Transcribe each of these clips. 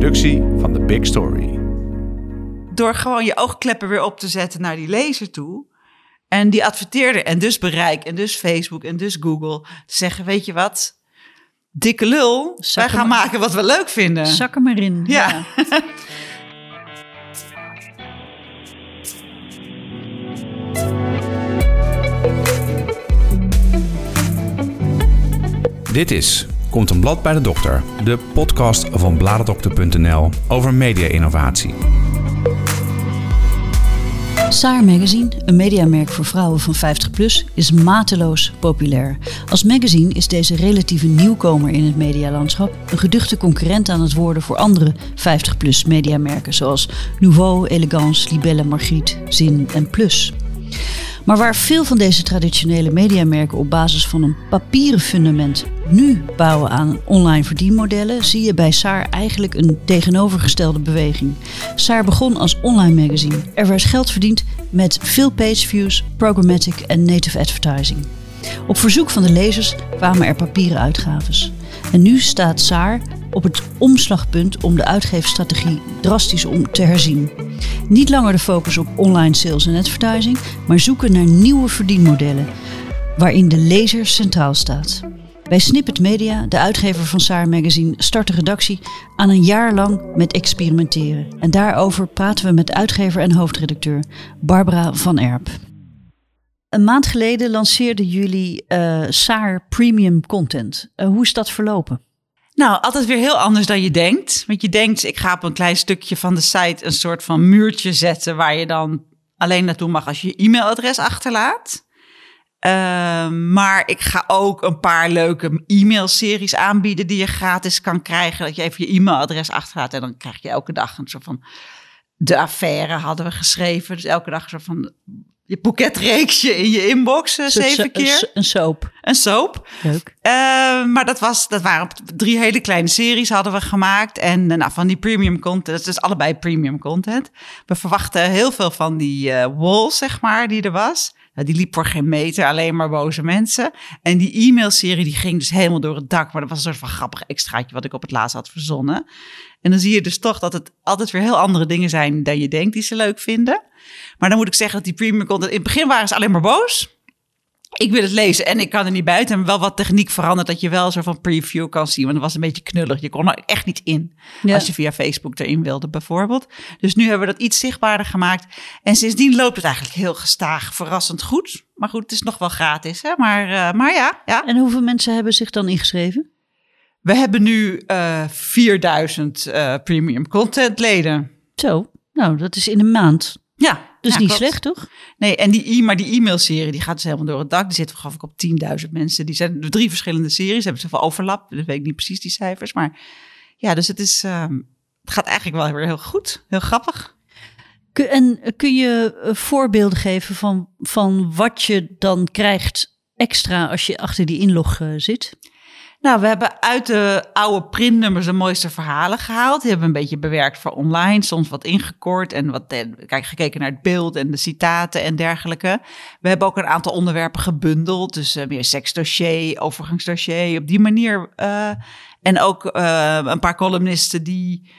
productie van The Big Story. Door gewoon je oogkleppen weer op te zetten naar die lezer toe. En die adverteerder en dus bereik en dus Facebook en dus Google. Te zeggen, weet je wat? Dikke lul, Zak wij gaan maar- maken wat we leuk vinden. Zak hem erin. Ja. Dit is Komt een blad bij de dokter, de podcast van bladerdokter.nl over media-innovatie. Saar Magazine, een mediamerk voor vrouwen van 50 plus, is mateloos populair. Als magazine is deze relatieve nieuwkomer in het medialandschap een geduchte concurrent aan het worden voor andere 50 plus mediamerken zoals Nouveau, Elegance, Libelle, Margriet, Zin en Plus. Maar waar veel van deze traditionele mediamerken op basis van een papieren fundament nu bouwen aan online verdienmodellen, zie je bij Saar eigenlijk een tegenovergestelde beweging. Saar begon als online magazine. Er werd geld verdiend met veel pageviews, programmatic en native advertising. Op verzoek van de lezers kwamen er papieren uitgaves. En nu staat Saar op het omslagpunt om de uitgeefstrategie drastisch om te herzien. Niet langer de focus op online sales en advertising, maar zoeken naar nieuwe verdienmodellen waarin de lezer centraal staat. Bij Snippet Media, de uitgever van Saar Magazine, start de redactie aan een jaar lang met experimenteren. En daarover praten we met uitgever en hoofdredacteur Barbara van Erp. Een maand geleden lanceerden jullie eh Saar Premium Content. Eh, hoe is dat verlopen? Nou, altijd weer heel anders dan je denkt. Want je denkt, ik ga op een klein stukje van de site een soort van muurtje zetten waar je dan alleen naartoe mag als je je e-mailadres achterlaat. Ehm, maar ik ga ook een paar leuke e-mailseries aanbieden die je gratis kan krijgen. Dat je even je e-mailadres achterlaat en dan krijg je elke dag een soort van... De affaire hadden we geschreven. Dus elke dag een soort van je boeketreeksje in je inbox, eh, zeven keer. Een, so- een soap. Een soap. Leuk. Eh, maar dat, was, dat waren drie hele kleine series hadden we gemaakt. En eh, nou, van die premium content, dat is dus allebei premium content. We verwachten heel veel van die wall, zeg maar, die er was. Nou, die liep voor geen meter, alleen maar boze mensen. En die e-mailserie die ging dus helemaal door het dak. Maar dat was een soort van grappig extraatje wat ik op het laatst had verzonnen. En dan zie je dus toch dat het altijd weer heel andere dingen zijn dan je denkt die ze leuk vinden. Maar dan moet ik zeggen dat die premium content... In het begin waren ze alleen maar boos ik wil het lezen en ik kan er niet buiten. En wel wat techniek veranderd dat je wel zo van preview kan zien. Want het was een beetje knullig. Je kon er echt niet in Ja. als je via Facebook erin wilde bijvoorbeeld. Dus nu hebben we dat iets zichtbaarder gemaakt. En sindsdien loopt het eigenlijk heel gestaag, verrassend goed. Maar goed, het is nog wel gratis. Hè? Maar, eh, maar ja, ja, En hoeveel mensen hebben zich dan ingeschreven? We hebben nu eh 4000 eh, premium content leden. Zo, nou, dat is in een maand. Ja, Dus ja, niet klopt. slecht, toch? Nee, en die, maar die e-mailserie die gaat dus helemaal door het dak. Die zit geloof ik op 10.000 mensen. Die zijn drie verschillende series. Hebben zoveel overlap. Dat weet ik niet precies die cijfers. Maar ja, dus het is... ehm, het gaat eigenlijk wel weer heel goed. Heel grappig. Kun- En kun je eh, voorbeelden geven van, van wat je dan krijgt extra als je achter die inlog zit? Nou, we hebben uit de oude printnummers de mooiste verhalen gehaald. Die hebben we een beetje bewerkt voor online. Soms wat ingekort en wat kijk, gekeken naar het beeld en de citaten en dergelijke. We hebben ook een aantal onderwerpen gebundeld. Dus eh, meer seksdossier, overgangsdossier. Op die manier. eh, en ook eh, een paar columnisten die...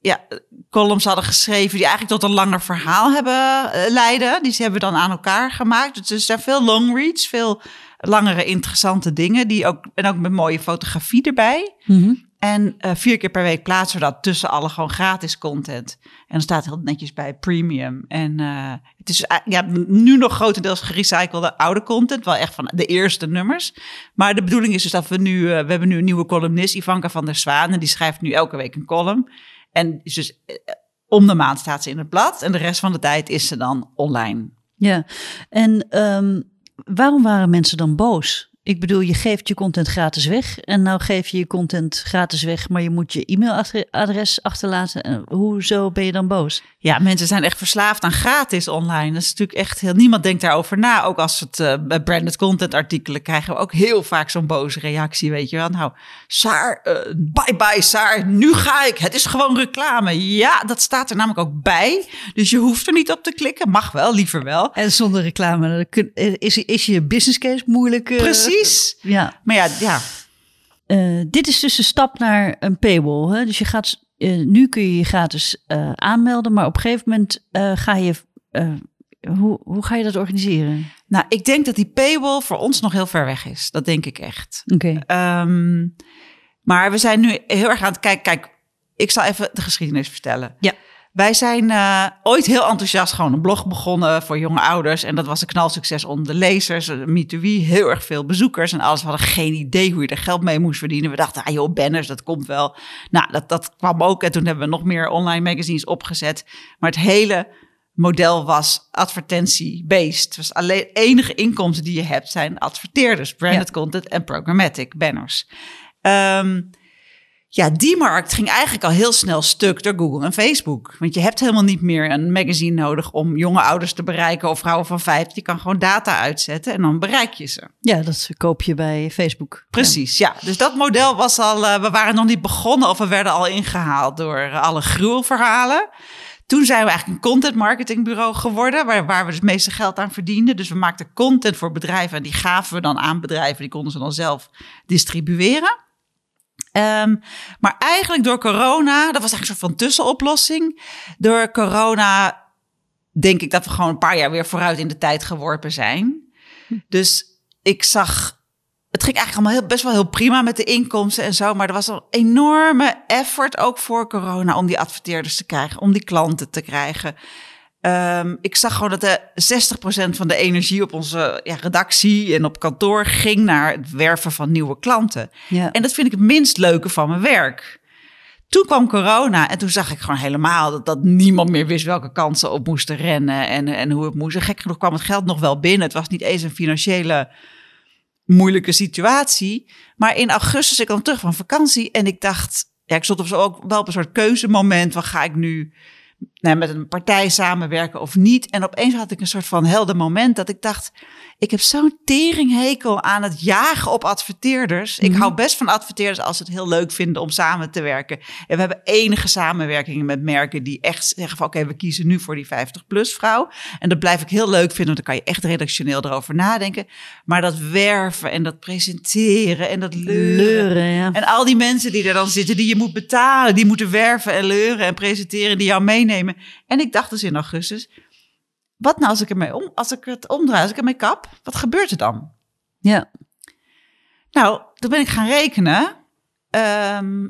ja, columns hadden geschreven die eigenlijk tot een langer verhaal hebben leiden. Die hebben we dan aan elkaar gemaakt. Dus er zijn veel long reads, veel langere interessante dingen. Die ook, en ook met mooie fotografie erbij. En eh, vier keer per week plaatsen we dat tussen alle gewoon gratis content. En dan staat heel netjes bij premium. En eh, het is eh, ja, nu nog grotendeels gerecyclede oude content. Wel echt van de eerste nummers. Maar de bedoeling is dus dat we nu... we hebben nu een nieuwe columnist, Ivanka van der Zwaan. En die schrijft nu elke week een column. En is dus om de maand staat ze in het blad. En de rest van de tijd is ze dan online. Ja, en ehm, waarom waren mensen dan boos? Ik bedoel, je geeft je content gratis weg en nou geef je je content gratis weg, maar je moet je e-mailadres achterlaten. En hoezo ben je dan boos? Ja, mensen zijn echt verslaafd aan gratis online. Dat is natuurlijk echt heel... Niemand denkt daarover na. Ook als het eh, branded content artikelen krijgen we ook heel vaak zo'n boze reactie, weet je wel. Nou, Saar, eh, bye bye Saar, nu ga ik. Het is gewoon reclame. Ja, dat staat er namelijk ook bij. Dus je hoeft er niet op te klikken. Mag wel, liever wel. En zonder reclame is, is je business case moeilijk? eh, Precies. Ja, Maar ja, ja. Eh, dit is dus de stap naar een paywall. Hè? Dus je gaat, eh, nu kun je je gratis eh, aanmelden, maar op een gegeven moment ga je. hoe, hoe ga je dat organiseren? Nou, ik denk dat die paywall voor ons nog heel ver weg is. Dat denk ik echt. Oké. Ehm, maar we zijn nu heel erg aan het kijken. Kijk, ik zal even de geschiedenis vertellen. Ja. Wij zijn eh, ooit heel enthousiast gewoon een blog begonnen voor jonge ouders. En dat was een knalsucces onder de lezers. eh, Me2We, heel erg veel bezoekers en alles. We hadden geen idee hoe je er geld mee moest verdienen. We dachten, ah joh, banners, dat komt wel. Nou, dat, dat kwam ook. En toen hebben we nog meer online magazines opgezet. Maar het hele model was advertentie-based. Het was alleen enige inkomsten die je hebt zijn adverteerders, branded Ja. content en programmatic banners. Ehm, ja, die markt ging eigenlijk al heel snel stuk door Google en Facebook. Want je hebt helemaal niet meer een magazine nodig om jonge ouders te bereiken of vrouwen van vijf. Je kan gewoon data uitzetten en dan bereik je ze. Ja, dat koop je bij Facebook. Precies, ja. Dus dat model was al, eh, we waren nog niet begonnen of we werden al ingehaald door eh, alle gruwelverhalen. Toen zijn we eigenlijk een content marketing bureau geworden, waar, waar we dus het meeste geld aan verdienden. Dus we maakten content voor bedrijven en die gaven we dan aan bedrijven. Die konden ze dan zelf distribueren. Ehm, maar eigenlijk door corona, dat was eigenlijk een soort van tussenoplossing. Door corona denk ik dat we gewoon een paar jaar weer vooruit in de tijd geworpen zijn. Dus ik zag het ging eigenlijk allemaal heel, best wel heel prima met de inkomsten en zo. Maar er was een enorme effort ook voor corona om die adverteerders te krijgen, om die klanten te krijgen. Ehm, ik zag gewoon dat de 60% van de energie op onze ja, redactie en op kantoor ging naar het werven van nieuwe klanten. Ja. En dat vind ik het minst leuke van mijn werk. Toen kwam corona en toen zag ik gewoon helemaal dat, dat niemand meer wist welke kansen op moesten rennen en, en hoe het moest. En gek genoeg kwam het geld nog wel binnen. Het was niet eens een financiële moeilijke situatie. Maar in augustus, ik kwam terug van vakantie en ik dacht, ja, ik stond op zo ook wel op een soort keuzemoment. Wat ga ik nu nou, met een partij samenwerken of niet? En opeens had ik een soort van helder moment dat ik dacht, ik heb zo'n teringhekel aan het jagen op adverteerders. Ik hou best van adverteerders als ze het heel leuk vinden om samen te werken. En we hebben enige samenwerkingen met merken die echt zeggen van oké, we kiezen nu voor die 50-plus vrouw. En dat blijf ik heel leuk vinden, want dan kan je echt redactioneel erover nadenken. Maar dat werven en dat presenteren en dat leuren. Leuren, ja. En al die mensen die er dan zitten, die je moet betalen, die moeten werven en leuren en presenteren, die jou meenemen. En ik dacht dus in augustus, wat nou als ik ermee om, als ik het omdraai, als ik ermee kap, wat gebeurt er dan? Ja. Nou, toen ben ik gaan rekenen. Ehm,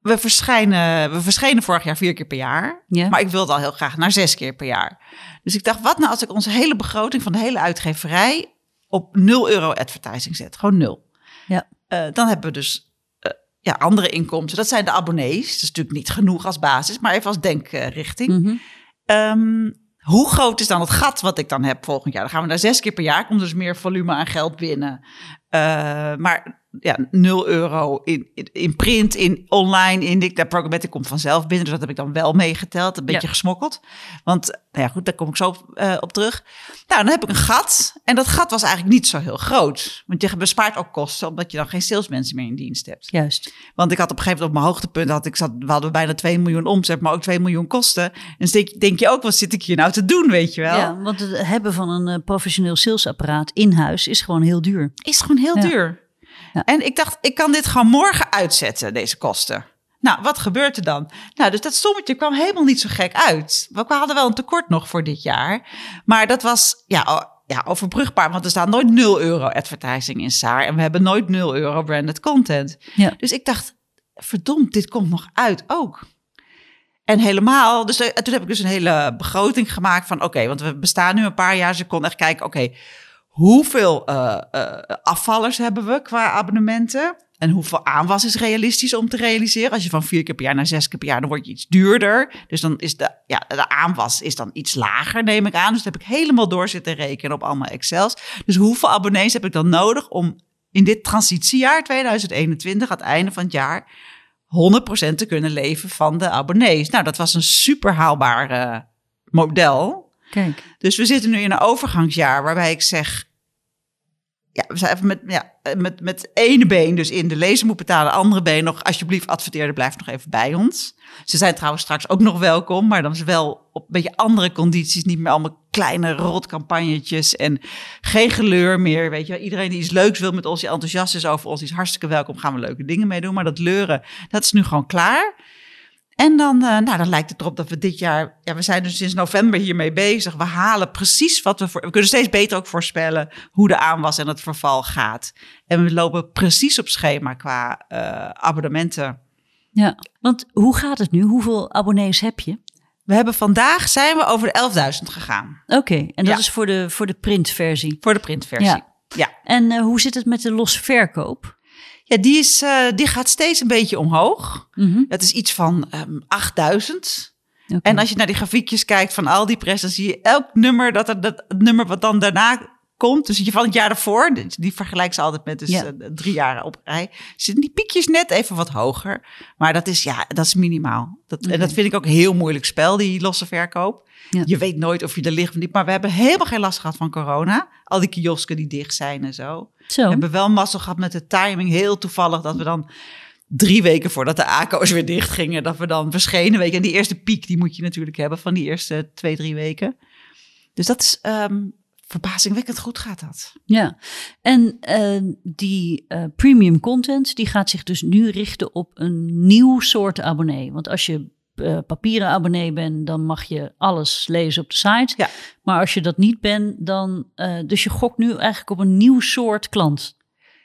we, verschijnen, we verschenen vorig jaar vier keer per jaar. Ja. Maar ik wilde al heel graag naar zes keer per jaar. Dus ik dacht, wat nou als ik onze hele begroting van de hele uitgeverij op 0 euro advertising zet? Gewoon nul. Ja. Eh, dan hebben we dus ja, andere inkomsten. Dat zijn de abonnees. Dat is natuurlijk niet genoeg als basis, maar even als denkrichting. Mhm. Ehm, hoe groot is dan het gat wat ik dan heb volgend jaar? Dan gaan we naar zes keer per jaar. Komt dus meer volume aan geld binnen. Eh, maar ja, 0 euro in, in, in print, in online, in. Dat programmatic komt vanzelf binnen. Dus dat heb ik dan wel meegeteld. Een beetje Ja. gesmokkeld. Want, nou ja, goed, daar kom ik zo op, eh, op terug. Nou, dan heb ik een gat. En dat gat was eigenlijk niet zo heel groot. Want je bespaart ook kosten, omdat je dan geen salesmensen meer in dienst hebt. Juist. Want ik had op een gegeven moment op mijn hoogtepunt, had ik zat, we hadden bijna 2 miljoen omzet, maar ook 2 miljoen kosten. En dan denk, denk je ook, wat zit ik hier nou te doen, weet je wel? Ja, want het hebben van een eh, professioneel salesapparaat in huis is gewoon heel duur. Is gewoon heel Ja. duur. Ja. En ik dacht, ik kan dit gewoon morgen uitzetten, deze kosten. Nou, wat gebeurt er dan? Nou, dus dat sommetje kwam helemaal niet zo gek uit. We hadden wel een tekort nog voor dit jaar. Maar dat was ja, ja, overbrugbaar, want er staat nooit 0 euro advertising in SAR. En we hebben nooit 0 euro branded content. Ja. Dus ik dacht, verdomd, dit komt nog uit ook. En helemaal, dus eh, toen heb ik dus een hele begroting gemaakt van, oké, want we bestaan nu een paar jaar, dus ik kon echt kijken, oké, hoeveel eh, eh, afvallers hebben we qua abonnementen? En hoeveel aanwas is realistisch om te realiseren? Als je van vier keer per jaar naar zes keer per jaar, dan word je iets duurder. Dus dan is de, ja, de aanwas is dan iets lager, neem ik aan. Dus dat heb ik helemaal door zitten rekenen op allemaal Excels. Dus hoeveel abonnees heb ik dan nodig om in dit transitiejaar 2021, aan het einde van het jaar, 100% te kunnen leven van de abonnees? Nou, dat was een super haalbaar eh, model. Kijk. Dus we zitten nu in een overgangsjaar waarbij ik zeg. ja, we zijn even met, ja, met, met ene been dus in de lezer moet betalen, andere been nog, alsjeblieft adverteerder, blijf nog even bij ons. Ze zijn trouwens straks ook nog welkom, maar dan is wel op een beetje andere condities, niet meer allemaal kleine rotcampagnetjes en geen geleur meer, weet je. Iedereen die iets leuks wil met ons, die enthousiast is over ons, die is hartstikke welkom, gaan we leuke dingen mee doen, maar dat leuren, dat is nu gewoon klaar. En dan, uh, nou, dan lijkt het erop dat we dit jaar, ja, we zijn dus sinds november hiermee bezig. We halen precies wat we voor. We kunnen steeds beter ook voorspellen hoe de aanwas en het verval gaat. En we lopen precies op schema qua uh, abonnementen. Ja, want hoe gaat het nu? Hoeveel abonnees heb je? We hebben vandaag zijn we over de 11.000 gegaan. Oké, okay, en dat ja. is voor de, voor de printversie. Voor de printversie. Ja. ja. En uh, hoe zit het met de losse verkoop? Ja, die, is, uh, die gaat steeds een beetje omhoog. Mm -hmm. Dat is iets van um, 8000. Okay. En als je naar die grafiekjes kijkt van al die dan zie je elk nummer, dat er, dat het nummer wat dan daarna komt, dus je van het jaar ervoor, die vergelijkt ze altijd met dus ja. uh, drie jaar op rij, zitten die piekjes net even wat hoger. Maar dat is, ja, dat is minimaal. Dat, okay. En dat vind ik ook een heel moeilijk spel, die losse verkoop. Ja. Je weet nooit of je er ligt of niet. Maar we hebben helemaal geen last gehad van corona. Al die kiosken die dicht zijn en zo. Zo. We hebben wel massa gehad met de timing. Heel toevallig dat we dan drie weken voordat de ACO's weer dicht gingen, dat we dan verschenen. Weet je, en die eerste piek, die moet je natuurlijk hebben van die eerste twee, drie weken. Dus dat is um, verbazingwekkend goed gaat dat. Ja, en uh, die uh, premium content, die gaat zich dus nu richten op een nieuw soort abonnee. Want als je uh, papieren abonnee bent, dan mag je alles lezen op de site. Ja. Maar als je dat niet bent, dan. Uh, dus je gokt nu eigenlijk op een nieuw soort klant.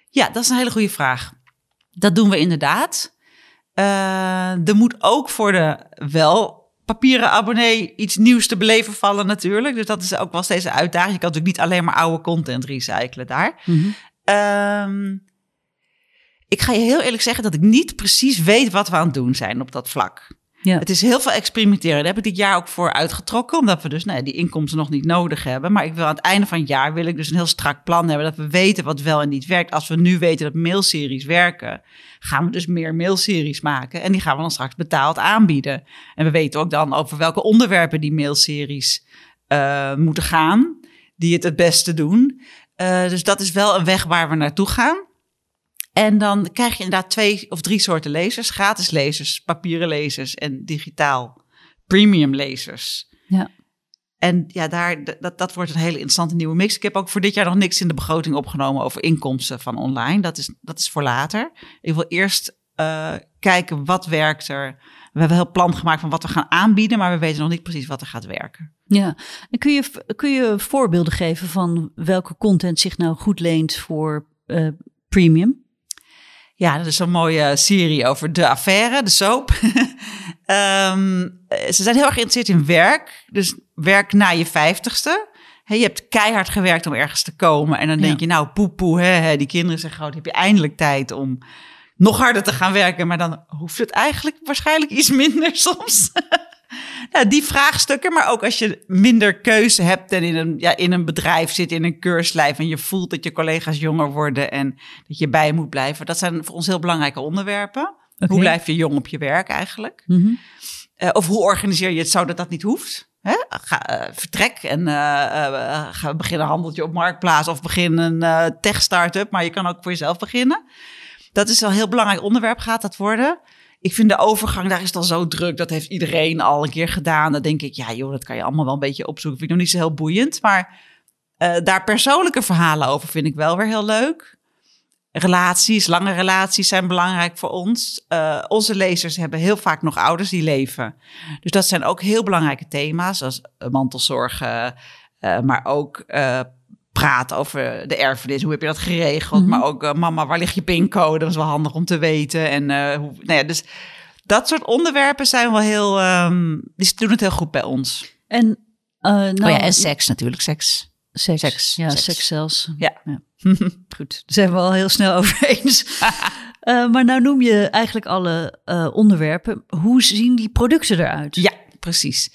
Ja, dat is een hele goede vraag. Dat doen we inderdaad. Uh, er moet ook voor de wel papieren abonnee iets nieuws te beleven vallen natuurlijk. Dus dat is ook wel steeds een uitdaging. Je kan natuurlijk niet alleen maar oude content recyclen daar. Mhm. Mm-hmm. ik ga je heel eerlijk zeggen dat ik niet precies weet wat we aan het doen zijn op dat vlak. Ja. Het is heel veel experimenteren. Daar heb ik dit jaar ook voor uitgetrokken, omdat we dus nou, die inkomsten nog niet nodig hebben. Maar ik wil aan het einde van het jaar wil ik dus een heel strak plan hebben, dat we weten wat wel en niet werkt. Als we nu weten dat mailseries werken, gaan we dus meer mailseries maken en die gaan we dan straks betaald aanbieden. En we weten ook dan over welke onderwerpen die mailseries uh, moeten gaan, die het het beste doen. Uh, dus dat is wel een weg waar we naartoe gaan. En dan krijg je inderdaad twee of drie soorten lezers. Gratis lezers, papieren lezers en digitaal premium lezers. Ja. En ja, daar, dat, dat wordt een hele interessante nieuwe mix. Ik heb ook voor dit jaar nog niks in de begroting opgenomen over inkomsten van online. Dat is, dat is voor later. Ik wil eerst uh, kijken wat werkt er. We hebben een heel plan gemaakt van wat we gaan aanbieden, maar we weten nog niet precies wat er gaat werken. Ja, en kun je, kun je voorbeelden geven van welke content zich nou goed leent voor uh, premium? Ja, dat is een mooie serie over de affaire, de soap. um, ze zijn heel erg geïnteresseerd in werk. Dus werk na je vijftigste. He, je hebt keihard gewerkt om ergens te komen. En dan denk ja. je, nou, poepoe, hè, die kinderen zeggen gewoon, heb je eindelijk tijd om nog harder te gaan werken. Maar dan hoeft het eigenlijk waarschijnlijk iets minder soms. nou, die vraagstukken, maar ook als je minder keuze hebt en in een, ja, in een bedrijf zit, in een keurslijf en je voelt dat je collega's jonger worden en dat je bij moet blijven. Dat zijn voor ons heel belangrijke onderwerpen. Okay. Hoe blijf je jong op je werk eigenlijk? Mm -hmm. uh, of hoe organiseer je het zo dat dat niet hoeft? Hè? Ga, uh, vertrek en uh, ga beginnen een handeltje op Marktplaats of begin een tech-startup, maar je kan ook voor jezelf beginnen. Dat is wel een heel belangrijk onderwerp, gaat dat worden. Ik vind de overgang, daar is al zo druk. Dat heeft iedereen al een keer gedaan. Dan denk ik, ja joh, dat kan je allemaal wel een beetje opzoeken. Vind ik nog niet zo heel boeiend. Maar uh, daar persoonlijke verhalen over vind ik wel weer heel leuk. Relaties, lange relaties zijn belangrijk voor ons. Uh, onze lezers hebben heel vaak nog ouders die leven. Dus dat zijn ook heel belangrijke thema's. Zoals mantelzorgen, uh, maar ook praten over de erfenis. Hoe heb je dat geregeld? Mm -hmm. Maar ook, uh, mama, waar ligt je pincode? Dat is wel handig om te weten. En uh, hoe, nou ja, dus dat soort onderwerpen zijn wel heel, um, die doen het heel goed bij ons. En, uh, nou, oh ja, en seks natuurlijk, seks. Seks, seks ja, seks, seks zelfs. Ja. ja. goed, daar zijn we al heel snel over eens. maar nou noem je eigenlijk alle onderwerpen. Hoe zien die producten eruit? Ja, precies.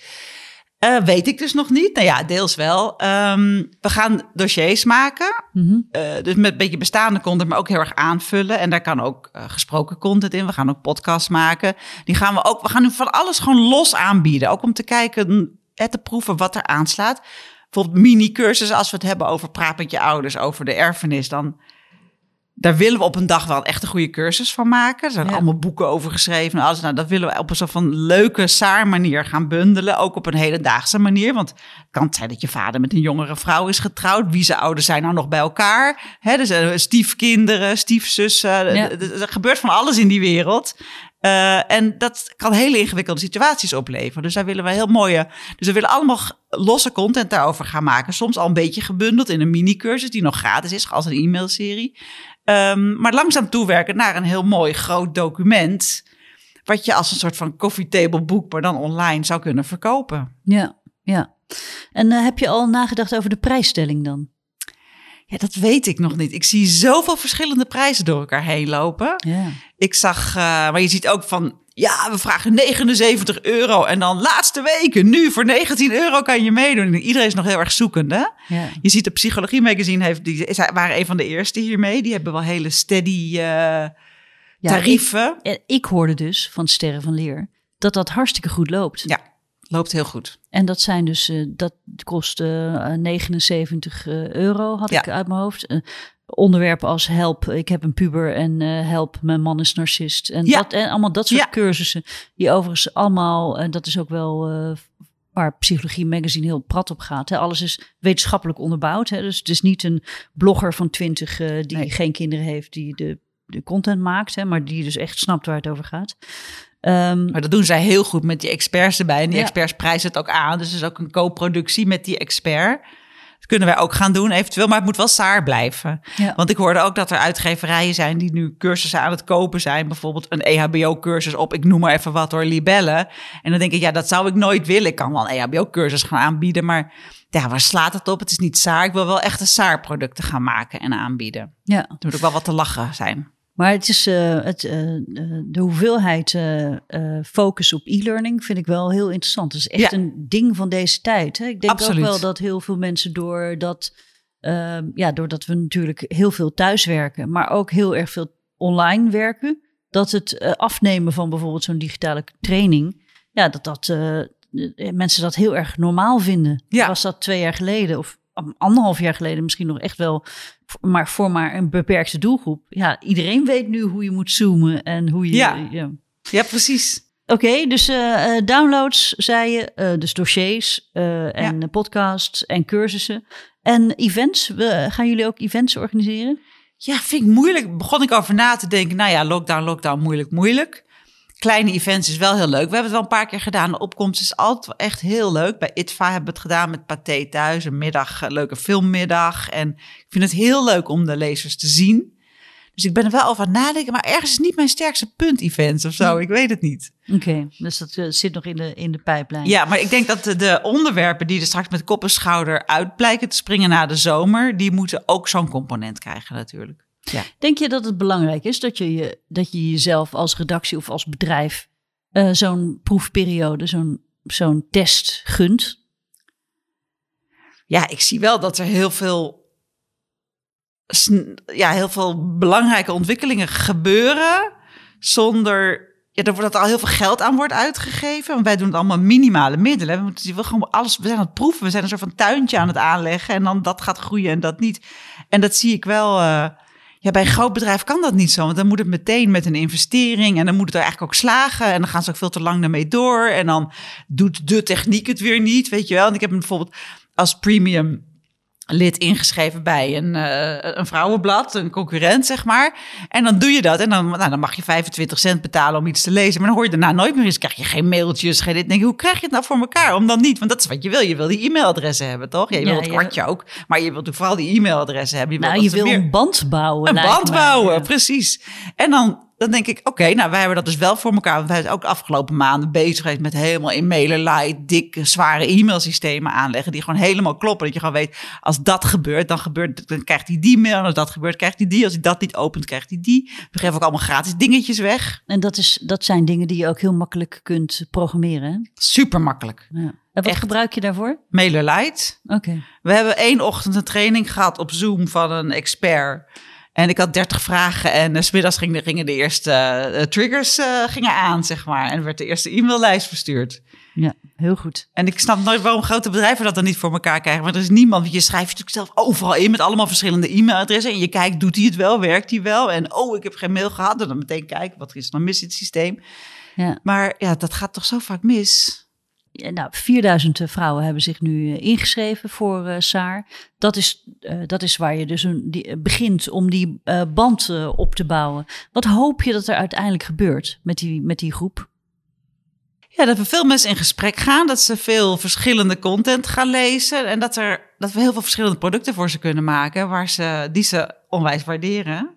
Uh, weet ik dus nog niet. Nou ja, deels wel. Um, we gaan dossiers maken. Mm -hmm. uh, dus met een beetje bestaande content, maar ook heel erg aanvullen. En daar kan ook uh, gesproken content in. We gaan ook podcasts maken. Die gaan we ook. We gaan van alles gewoon los aanbieden. Ook om te kijken en te proeven wat er aanslaat. bijvoorbeeld mini-cursussen, als we het hebben over praat met je ouders, over de erfenis, dan daar willen we op een dag wel echt een goede cursus van maken. Er zijn Ja. allemaal boeken over geschreven. en alles. Nou, dat willen we op een soort van leuke, saar manier gaan bundelen. Ook op een hedendaagse manier. Want het kan zijn dat je vader met een jongere vrouw is getrouwd. Wie zijn ouders zijn nou nog bij elkaar? Hè, er zijn stiefkinderen, stiefzussen. Ja. Er, gebeurt van alles in die wereld. Eh, en dat kan hele ingewikkelde situaties opleveren. Dus daar willen we heel mooie. Dus we willen allemaal losse content daarover gaan maken. Soms al een beetje gebundeld in een mini-cursus die nog gratis is, als een e-mailserie. Ehm, maar langzaam toewerken naar een heel mooi groot document. Wat je als een soort van coffee table boek, maar dan online zou kunnen verkopen. Ja, ja. En eh, heb je al nagedacht over de prijsstelling dan? Ja, dat weet ik nog niet. Ik zie zoveel verschillende prijzen door elkaar heen lopen. Ja. Ik zag, eh, maar je ziet ook van, ja, we vragen 79 euro. En dan laatste weken, nu voor 19 euro kan je meedoen. En iedereen is nog heel erg zoekende. ja. Je ziet de Psychologie Magazine, heeft, die waren een van de eerste hiermee. Die hebben wel hele steady eh, tarieven. Ik, hoorde dus van Sterren van Leer dat dat hartstikke goed loopt. Ja, loopt heel goed. En dat zijn dus, eh, dat kost eh, 79 eh, euro, had Ja. ik uit mijn hoofd. Onderwerpen als help, ik heb een puber en eh, help, mijn man is narcist. En, Ja. dat, en allemaal dat soort Ja. cursussen. Die overigens allemaal, en dat is ook wel eh, waar Psychologie Magazine heel prat op gaat. Hè. Alles is wetenschappelijk onderbouwd. Hè. Dus het is niet een blogger van 20 eh, die Nee. geen kinderen heeft, die de, de content maakt. Hè, maar die dus echt snapt waar het over gaat. Ehm, Maar dat doen zij heel goed met die experts erbij. En die Ja. experts prijzen het ook aan. Dus het is ook een co-productie met die expert. Dat kunnen wij ook gaan doen eventueel. Maar het moet wel saar blijven. Ja. Want ik hoorde ook dat er uitgeverijen zijn die nu cursussen aan het kopen zijn. Bijvoorbeeld een EHBO-cursus op, ik noem maar even wat hoor, libellen. En dan denk ik, ja, dat zou ik nooit willen. Ik kan wel een EHBO-cursus gaan aanbieden, maar ja, waar slaat het op? Het is niet saar. Ik wil wel echt een saar-producten gaan maken en aanbieden. ja. Er moet ook wel wat te lachen zijn. Maar het is eh, het, eh, eh, de hoeveelheid focus op e-learning vind ik wel heel interessant. Het is echt Ja. een ding van deze tijd. Hè? Ik denk Absoluut. ook wel dat heel veel mensen door dat, eh, ja, doordat we natuurlijk heel veel thuiswerken, maar ook heel erg veel online werken, dat het afnemen van bijvoorbeeld zo'n digitale training, ja, dat dat mensen dat heel erg normaal vinden. Ja. Was dat twee jaar geleden of anderhalf jaar geleden misschien nog echt wel, maar voor maar een beperkte doelgroep. Ja, iedereen weet nu hoe je moet zoomen en hoe je. Ja. ja. Ja, precies. Oké, dus eh, eh, downloads, zei je, eh, dus dossiers en podcasts en cursussen. En events, we, gaan jullie ook events organiseren? Ja, vind ik moeilijk. Begon ik over na te denken. Nou ja, lockdown, lockdown, moeilijk, moeilijk. Kleine events is wel heel leuk. We hebben het wel een paar keer gedaan. De opkomst is altijd echt heel leuk. Bij ITVA hebben we het gedaan met Pathé thuis. Een middag, een leuke filmmiddag. En ik vind het heel leuk om de lezers te zien. Dus ik ben er wel over aan het nadenken. Maar ergens is niet mijn sterkste punt events of zo. Ik weet het niet. Oké, dus dat eh, zit nog in de, in de pijplijn. Ja, maar ik denk dat de, de onderwerpen die er straks met kop en schouder uit blijken te springen na de zomer. Die moeten ook zo'n component krijgen natuurlijk. Ja. Denk je dat het belangrijk is dat je, je, dat je jezelf als redactie of als bedrijf eh, zo'n proefperiode, zo'n zo'n test gunt? ja, ik zie wel dat er heel veel, ja, heel veel belangrijke ontwikkelingen gebeuren. Zonder ja, er wordt dat al heel veel geld aan wordt uitgegeven. Want wij doen het allemaal minimale middelen. We, moeten, we, gewoon alles, we zijn aan het proeven. We zijn een soort van tuintje aan het aanleggen. En dan dat gaat groeien en dat niet. En dat zie ik wel. eh, ja, bij een groot bedrijf kan dat niet zo. Want dan moet het meteen met een investering. En dan moet het er eigenlijk ook slagen. En dan gaan ze ook veel te lang daarmee door. En dan doet de techniek het weer niet. Weet je wel. En ik heb hem bijvoorbeeld als premium lid ingeschreven bij een, eh, een vrouwenblad, een concurrent, zeg maar. En dan doe je dat. En dan, nou, dan mag je 25 cent betalen om iets te lezen. Maar dan hoor je daarna nooit meer eens. Krijg je geen mailtjes, geen dit. Denk je, hoe krijg je het nou voor elkaar? Om dan niet. Want dat is wat je wil. Je wil die e-mailadressen hebben, toch? Ja, je wil Ja, het ja. kwartje ook. Maar je wilt vooral die e-mailadressen hebben. Je wil Nou, je wil meer- een band bouwen. een band bouwen, precies. En dan, dan denk ik, oké, nou, wij hebben dat dus wel voor elkaar. Want wij zijn ook de afgelopen maanden bezig geweest met helemaal in MailerLite dikke, zware e-mailsystemen aanleggen. Die gewoon helemaal kloppen. Dat je gewoon weet, als dat gebeurt, dan gebeurt, dan krijgt hij die mail. En als dat gebeurt, krijgt hij die. Als hij dat niet opent, krijgt hij die. We geven ook allemaal gratis dingetjes weg. En dat, is, dat zijn dingen die je ook heel makkelijk kunt programmeren. Hè? Super makkelijk. Ja. En wat Echt. gebruik je daarvoor? MailerLite. Oké. We hebben één ochtend een training gehad op Zoom van een expert. En ik had 30 vragen en uh, smiddags gingen, gingen de eerste eh, triggers eh, gingen aan, zeg maar. En werd de eerste e-maillijst verstuurd. Ja, heel goed. En ik snap nooit waarom grote bedrijven dat dan niet voor elkaar krijgen. Want er is niemand, want je schrijft natuurlijk zelf overal in met allemaal verschillende e-mailadressen. En je kijkt, doet hij het wel, werkt hij wel? En oh, ik heb geen mail gehad. En dan meteen kijken, wat is er dan mis in het systeem? Ja. Maar ja, dat gaat toch zo vaak mis? Nou, 4000 vrouwen hebben zich nu eh, ingeschreven voor uh, SAAR. Dat is, dat is waar je dus een, die, begint om die band op te bouwen. Wat hoop je dat er uiteindelijk gebeurt met die, met die groep? Ja, dat we veel mensen in gesprek gaan, dat ze veel verschillende content gaan lezen en dat, er, dat we heel veel verschillende producten voor ze kunnen maken waar ze, die ze onwijs waarderen.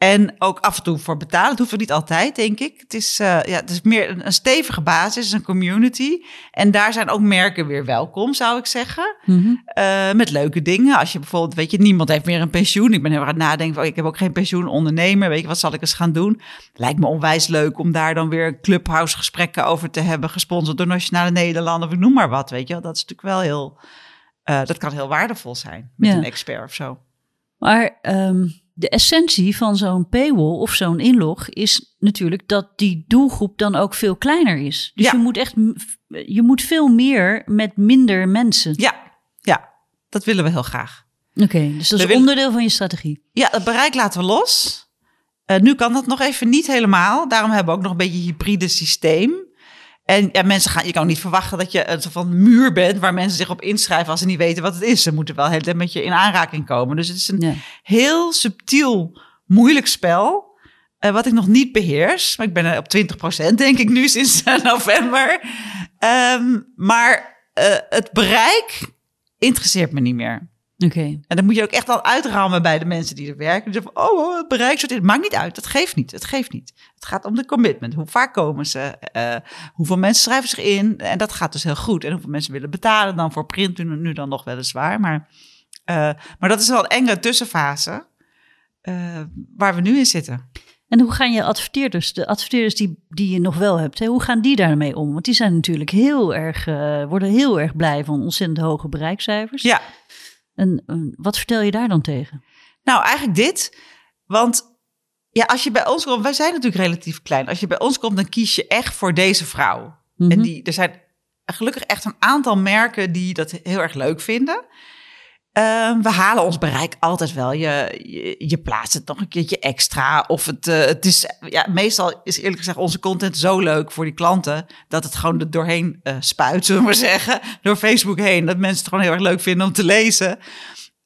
En ook af en toe voor betalen. Het hoeft niet altijd, denk ik. Het is, uh, ja, het is meer een, een, stevige basis, een community. En daar zijn ook merken weer welkom, zou ik zeggen. Mm -hmm. uh, met leuke dingen. Als je bijvoorbeeld, weet je, niemand heeft meer een pensioen. Ik ben heel erg aan het nadenken van, ik heb ook geen pensioen ondernemer. Weet je, wat zal ik eens gaan doen? Lijkt me onwijs leuk om daar dan weer clubhouse gesprekken over te hebben. Gesponsord door Nationale Nederlanden of ik noem maar wat, weet je. Dat is natuurlijk wel heel, uh, dat kan heel waardevol zijn met ja. een expert of zo. Maar um, de essentie van zo'n paywall of zo'n inlog is natuurlijk dat die doelgroep dan ook veel kleiner is. Dus Ja. je moet echt, je moet veel meer met minder mensen. Ja, ja, dat willen we heel graag. Oké, dus dat is willen- onderdeel van je strategie. Ja, het bereik laten we los. Eh, nu kan dat nog even niet helemaal. Daarom hebben we ook nog een beetje een hybride systeem. En ja, mensen gaan, je kan niet verwachten dat je een soort van muur bent waar mensen zich op inschrijven als ze niet weten wat het is. Ze moeten wel heel tijd met je in aanraking komen. Dus het is een Ja. heel subtiel, moeilijk spel. eh, wat ik nog niet beheers. Maar ik ben er op 20% denk ik nu sinds november. Ehm, maar eh, het bereik interesseert me niet meer. Oké, En dan moet je ook echt al uitrammen bij de mensen die er werken. Van, oh, oh, het bereik zo dit. Maakt niet uit. Het geeft niet. Het geeft niet. Het gaat om de commitment. Hoe vaak komen ze? eh, hoeveel mensen schrijven zich in? En dat gaat dus heel goed. En hoeveel mensen willen betalen dan voor print nu, nu dan nog weliswaar. Maar, eh, maar dat is wel een enge tussenfase eh, waar we nu in zitten. En hoe gaan je adverteerders, de adverteerders die, die je nog wel hebt, hè, hoe gaan die daarmee om? Want die zijn natuurlijk heel erg, worden heel erg blij van ontzettend hoge bereikcijfers. Ja, En wat vertel je daar dan tegen? Nou, eigenlijk dit. Want ja, als je bij ons komt, wij zijn natuurlijk relatief klein. Als je bij ons komt, dan kies je echt voor deze vrouw. Mhm. En die, er zijn gelukkig echt een aantal merken die dat heel erg leuk vinden. Ehm, we halen ons bereik altijd wel. Je, je, je plaatst het nog een keertje extra. Of het, eh, het is, ja, meestal is eerlijk gezegd onze content zo leuk voor die klanten. dat het gewoon er doorheen eh, spuit, zullen we maar zeggen. Door Facebook heen. Dat mensen het gewoon heel erg leuk vinden om te lezen.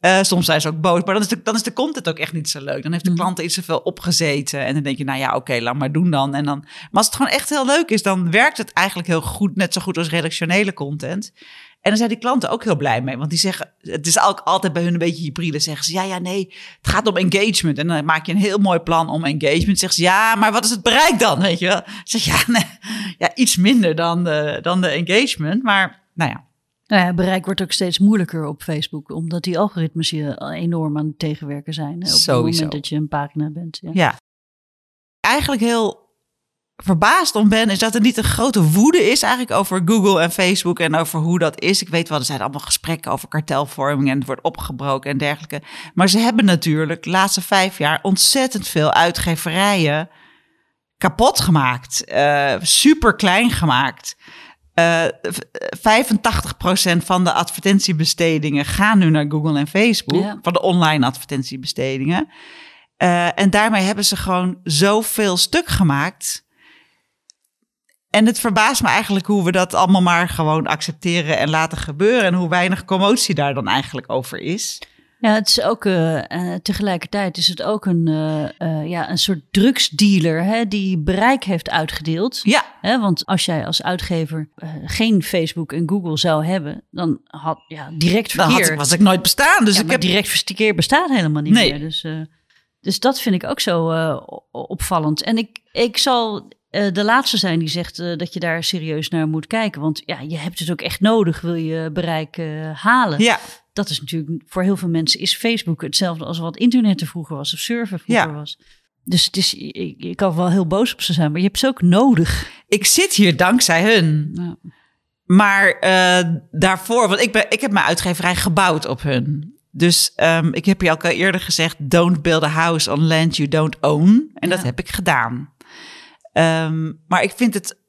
Eh, soms zijn ze ook boos, maar dan is, de, dan is de content ook echt niet zo leuk. Dan heeft de klant er iets te veel opgezeten. En dan denk je, nou ja, oké, laat maar doen dan. En dan. Maar als het gewoon echt heel leuk is, dan werkt het eigenlijk heel goed. Net zo goed als redactionele content. En dan zijn die klanten ook heel blij mee. Want die zeggen, het is ook altijd bij hun een beetje hybride. Zeggen ze, ja, ja, nee, het gaat om engagement. En dan maak je een heel mooi plan om engagement. Zeggen ze, ja, maar wat is het bereik dan? Weet je wel? Zeg ja, nee, ja, iets minder dan de, dan de engagement. Maar nou ja, Nou ja, bereik wordt ook steeds moeilijker op Facebook, omdat die algoritmes je enorm aan het tegenwerken zijn. hè, Op het Sowieso. moment dat je een pagina bent. Ja. Ja. Eigenlijk heel verbaasd om ben, is dat er niet een grote woede is eigenlijk over Google en Facebook en over hoe dat is. Ik weet wel, er zijn allemaal gesprekken over kartelvorming en het wordt opgebroken en dergelijke. Maar ze hebben natuurlijk de laatste vijf jaar ontzettend veel uitgeverijen kapot gemaakt. eh, super klein gemaakt. Eh, v- 85% van de advertentiebestedingen gaan nu naar Google en Facebook. Ja. Van de online advertentiebestedingen. Eh, en daarmee hebben ze gewoon zoveel stuk gemaakt. En het verbaast me eigenlijk hoe we dat allemaal maar gewoon accepteren en laten gebeuren. En hoe weinig commotie daar dan eigenlijk over is. Ja, het is ook eh, tegelijkertijd is het ook een, eh, ja, een soort drugsdealer hè, die bereik heeft uitgedeeld. Ja, Hè, want als jij als uitgever geen Facebook en Google zou hebben, dan had ja, direct dan verkeer. had was ik nooit bestaan. Dus ja, ik maar heb direct verkeer bestaat helemaal niet Nee. meer. Dus, dus dat vind ik ook zo opvallend. En ik, ik zal eh, de laatste zijn die zegt eh, dat je daar serieus naar moet kijken. Want ja, je hebt het ook echt nodig, wil je bereik eh, halen. Ja, Dat is natuurlijk voor heel veel mensen is Facebook hetzelfde als wat internet er vroeger was of server vroeger Ja. was. Dus het is, ik, kan wel heel boos op ze zijn, maar je hebt ze ook nodig. ik zit hier dankzij hun. Ja. Maar daarvoor, want ik, ben, ik heb mijn uitgeverij gebouwd op hun. Dus ehm, ik heb je al eerder gezegd: don't build a house on land you don't own. En dat heb ik gedaan. Ehm, maar ik vind het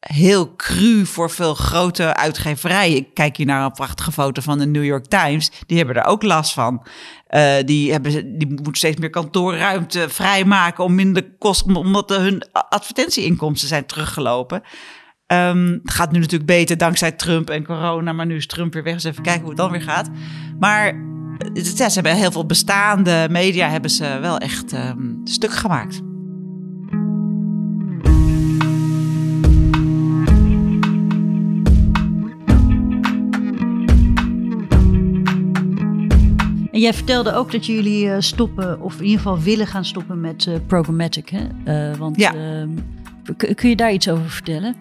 heel cru voor veel grote uitgeverijen. Ik kijk hier naar een prachtige foto van de New York Times. Die hebben er ook last van. Uh, die, hebben, die moeten steeds meer kantoorruimte vrijmaken om minder kosten, omdat hun advertentieinkomsten zijn teruggelopen. Um, het gaat nu natuurlijk beter dankzij Trump en corona, maar nu is Trump weer weg. Dus even kijken hoe het dan weer gaat. Maar ja, ze hebben heel veel bestaande media hebben ze wel echt um, stuk gemaakt. En jij vertelde ook dat jullie uh, stoppen, of in ieder geval willen gaan stoppen met uh, programmatic. Hè? Uh, want ja. Ehm, kun je daar iets over vertellen?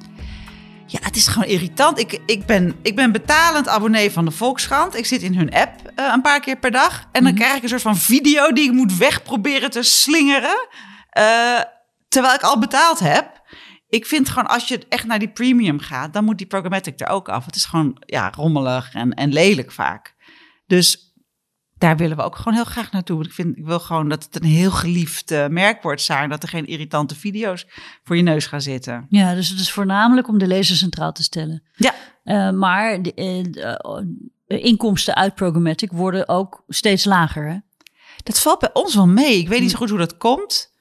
Ja, het is gewoon irritant. Ik, ik, ben, ik ben betalend abonnee van de Volkskrant. Ik zit in hun app een paar keer per dag. En dan mm krijg ik een soort van video die ik moet wegproberen te slingeren. Terwijl ik al betaald heb. Ik vind gewoon, als je echt naar die premium gaat, dan moet die programmatic er ook af. Het is gewoon ja, rommelig en, en lelijk vaak. Dus daar willen we ook gewoon heel graag naartoe. Ik, vind, ik wil gewoon dat het een heel geliefd uh, merk wordt, Saar. Dat er geen irritante video's voor je neus gaan zitten. Ja, dus het is voornamelijk om de lezer centraal te stellen. Ja. Uh, maar de, de, inkomsten uit programmatic worden ook steeds lager, hè? Dat valt bij ons wel mee. Ik weet niet zo goed hoe dat komt.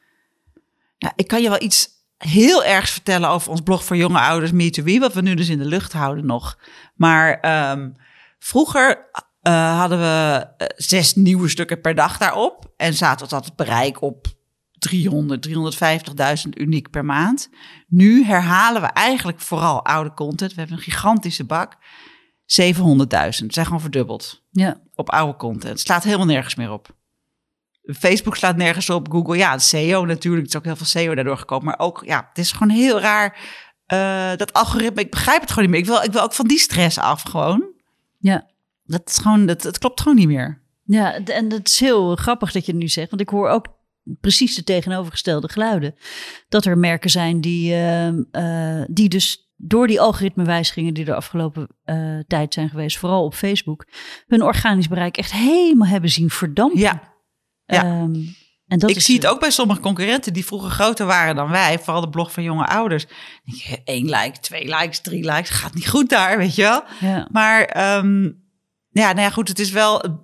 Ja, ik kan je wel iets heel ergs vertellen over ons blog voor jonge ouders, Me to We, wat we nu dus in de lucht houden nog. Maar um, vroeger uh, hadden we uh, zes nieuwe stukken per dag daarop. En zaten dat het bereik op 300, 350.000 uniek per maand. Nu herhalen we eigenlijk vooral oude content. We hebben een gigantische bak. 700.000. zijn gewoon verdubbeld. Ja. Op oude content. Het slaat helemaal nergens meer op. Facebook slaat nergens op. Google, ja, SEO natuurlijk. Het is ook heel veel SEO daardoor gekomen. Maar ook, ja, het is gewoon heel raar. Uh, dat algoritme, ik begrijp het gewoon niet meer. Ik wil, ik wil ook van die stress af gewoon. Ja. Dat, is gewoon, dat, dat klopt gewoon niet meer. Ja, en het is heel grappig dat je het nu zegt. Want ik hoor ook precies de tegenovergestelde geluiden. Dat er merken zijn die, uh, uh, die dus door die algoritmewijzigingen die de afgelopen uh, tijd zijn geweest, vooral op Facebook, hun organisch bereik echt helemaal hebben zien verdampen. Ja. ja. Um, en dat ik zie het ook bij sommige concurrenten die vroeger groter waren dan wij, vooral de blog van jonge ouders. Eén like, twee likes, drie likes, gaat niet goed daar, weet je wel. Ja. Maar um, ja, nou ja, goed, het is wel.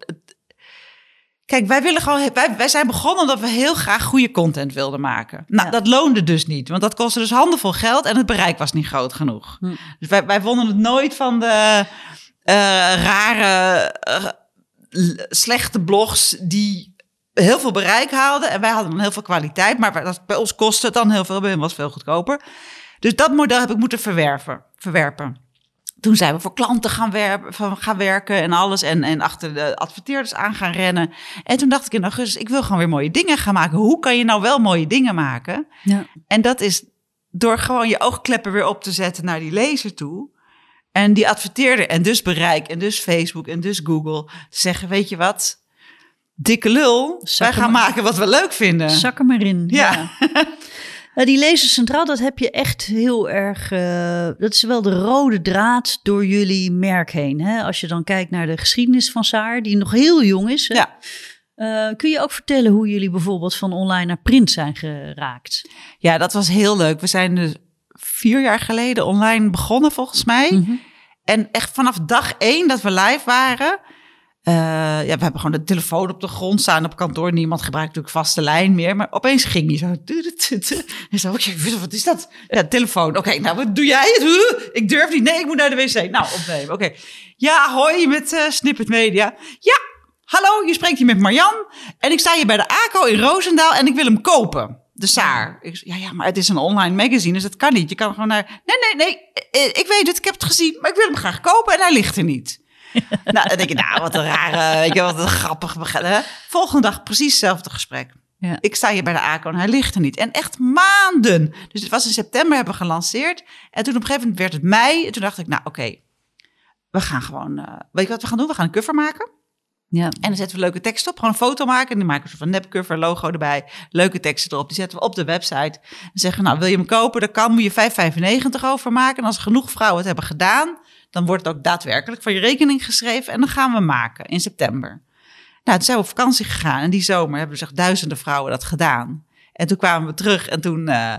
Kijk, wij willen gewoon. Wij, wij zijn begonnen omdat we heel graag goede content wilden maken. Nou, dat loonde dus niet, want dat kostte dus handenvol geld en het bereik was niet groot genoeg. Hm. Dus wij, wij vonden het nooit van de uh, rare, uh, slechte blogs die heel veel bereik haalden. En wij hadden dan heel veel kwaliteit, maar dat, bij ons kostte het dan heel veel, bij hen was veel goedkoper. Dus dat model heb ik moeten verwerven, verwerpen toen zijn we voor klanten gaan, werpen, gaan werken en alles. En, en achter de adverteerders aan gaan rennen. En toen dacht ik in augustus, ik wil gewoon weer mooie dingen gaan maken. Hoe kan je nou wel mooie dingen maken? Ja. En dat is door gewoon je oogkleppen weer op te zetten naar die lezer toe. En die adverteerder en dus bereik en dus Facebook en dus Google. Te zeggen, weet je wat? Dikke lul, wij gaan maken wat we leuk vinden. Zak er maar in. ja. Uh, die lezer centraal, dat heb je echt heel erg. Uh, dat is wel de rode draad door jullie merk heen. Hè? Als je dan kijkt naar de geschiedenis van Saar, die nog heel jong is. Ja. Uh, kun je ook vertellen hoe jullie bijvoorbeeld van online naar print zijn geraakt? Ja, dat was heel leuk. We zijn dus vier jaar geleden online begonnen, volgens mij. Mm -hmm. En echt vanaf dag één dat we live waren uh, ja, we hebben gewoon de telefoon op de grond staan op kantoor. Niemand gebruikt natuurlijk vaste lijn meer. Maar opeens ging hij zo. En zo, wat is dat? Ja, telefoon. Oké, nou, wat doe jij het? Ik durf niet. Nee, ik moet naar de wc. Nou, opnemen. Oké. Ja, hoi met uh, Snippet Media. Ja, hallo, je spreekt hier met Marjan. En ik sta hier bij de ACO in Roosendaal en ik wil hem kopen. De Saar. Ik, ja, ja, maar het is een online magazine, dus dat kan niet. Je kan gewoon naar... Nee, nee, nee, eh, ik weet het, ik heb het gezien, maar ik wil hem graag kopen en hij ligt er niet. nou, dan denk je, nou, wat een rare, weet je, wat een grappig. Hè? Volgende dag precies hetzelfde gesprek. Ja. Ik sta hier bij de ACO en hij ligt er niet. En echt maanden. Dus het was in september hebben we gelanceerd. En toen op een gegeven moment werd het mei. En toen dacht ik, nou oké, we gaan gewoon, uh, weet je wat we gaan doen? We gaan een cover maken. Ja. En dan zetten we leuke tekst op. Gewoon een foto maken. En dan maken we een nepcover, logo erbij. Leuke teksten erop. Die zetten we op de website. En zeggen, nou wil je hem kopen? Dan kan, moet je 5,95 over maken. En als genoeg vrouwen het hebben gedaan dan wordt het ook daadwerkelijk van je rekening geschreven en dan gaan we maken in september. Nou, toen zijn we op vakantie gegaan en die zomer hebben zich duizenden vrouwen dat gedaan. En toen kwamen we terug en toen uh,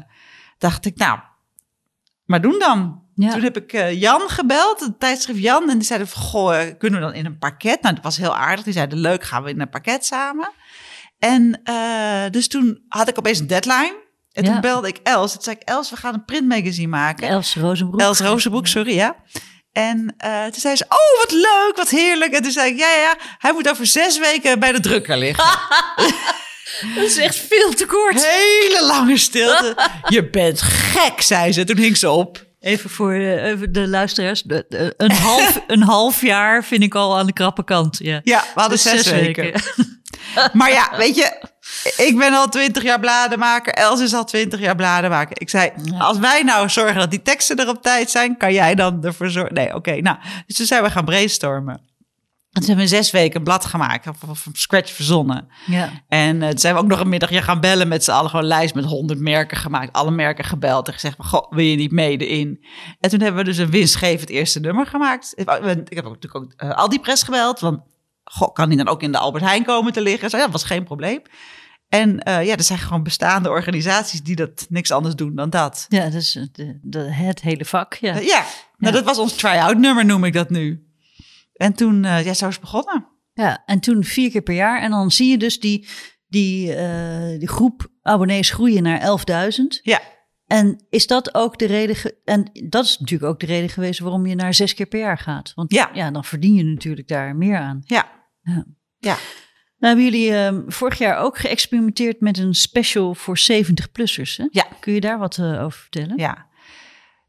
dacht ik, nou, maar doen dan. Ja. Toen heb ik eh, Jan gebeld, het tijdschrift Jan. En die zeiden van, goh, eh, kunnen we dan in een pakket? Nou, dat was heel aardig. Die zeiden, leuk, gaan we in een pakket samen. En eh, dus toen had ik opeens een deadline. En Ja. toen belde ik Els. Toen zei ik, Els, we gaan een printmagazine maken. Els Rozenbroek. Els Rozenbroek, sorry, ja. En eh, toen zei ze, oh, wat leuk, wat heerlijk. En toen zei ik, ja, ja, ja, hij moet over zes weken bij de drukker liggen. Dat is echt veel te kort. Hele lange stilte. Je bent gek, zei ze. Toen hing ze op. Even voor eh, even de luisteraars. De- de- Een half, een half jaar vind ik al aan de krappe kant. Ja, Ja, we hadden Dus zes, weken. Maar ja, weet je, ik ben al twintig jaar bladenmaker. Els is al twintig jaar bladenmaker. Ik zei, als wij nou zorgen dat die teksten er op tijd zijn, kan jij dan ervoor zorgen? Nee, oké. nou, dus toen zijn we gaan brainstormen. En toen hebben we zes weken een blad gemaakt, from scratch verzonnen. ja. En eh, toen zijn we ook nog een middagje gaan bellen met z'n allen. Gewoon een lijst met honderd merken gemaakt. Alle merken gebeld en gezegd, van, goh, wil je niet mede in? En toen hebben we dus een winstgevend eerste nummer gemaakt. Ik heb ook natuurlijk ook eh, Aldi Press gebeld. Want, goh, kan die dan ook in de Albert Heijn komen te liggen? Zo, ja, dat was geen probleem. En eh, ja, er zijn gewoon bestaande organisaties die dat niks anders doen dan dat. ja, is de, de, het hele vak. Ja. Eh, ja, nou, dat was ons try-out nummer, noem ik dat nu. En toen, eh, ja, zo is het begonnen. Ja, en toen vier keer per jaar. En dan zie je dus die, die, die groep abonnees groeien naar 11.000. Ja. En is dat ook de reden? en dat is natuurlijk ook de reden geweest waarom je naar zes keer per jaar gaat. Want Ja. ja, dan verdien je natuurlijk daar meer aan. Ja. Ja. Ja. Nou hebben jullie ehm, vorig jaar ook geëxperimenteerd met een special voor 70-plussers. Hè? Ja. Kun je daar wat eh, over vertellen? Ja,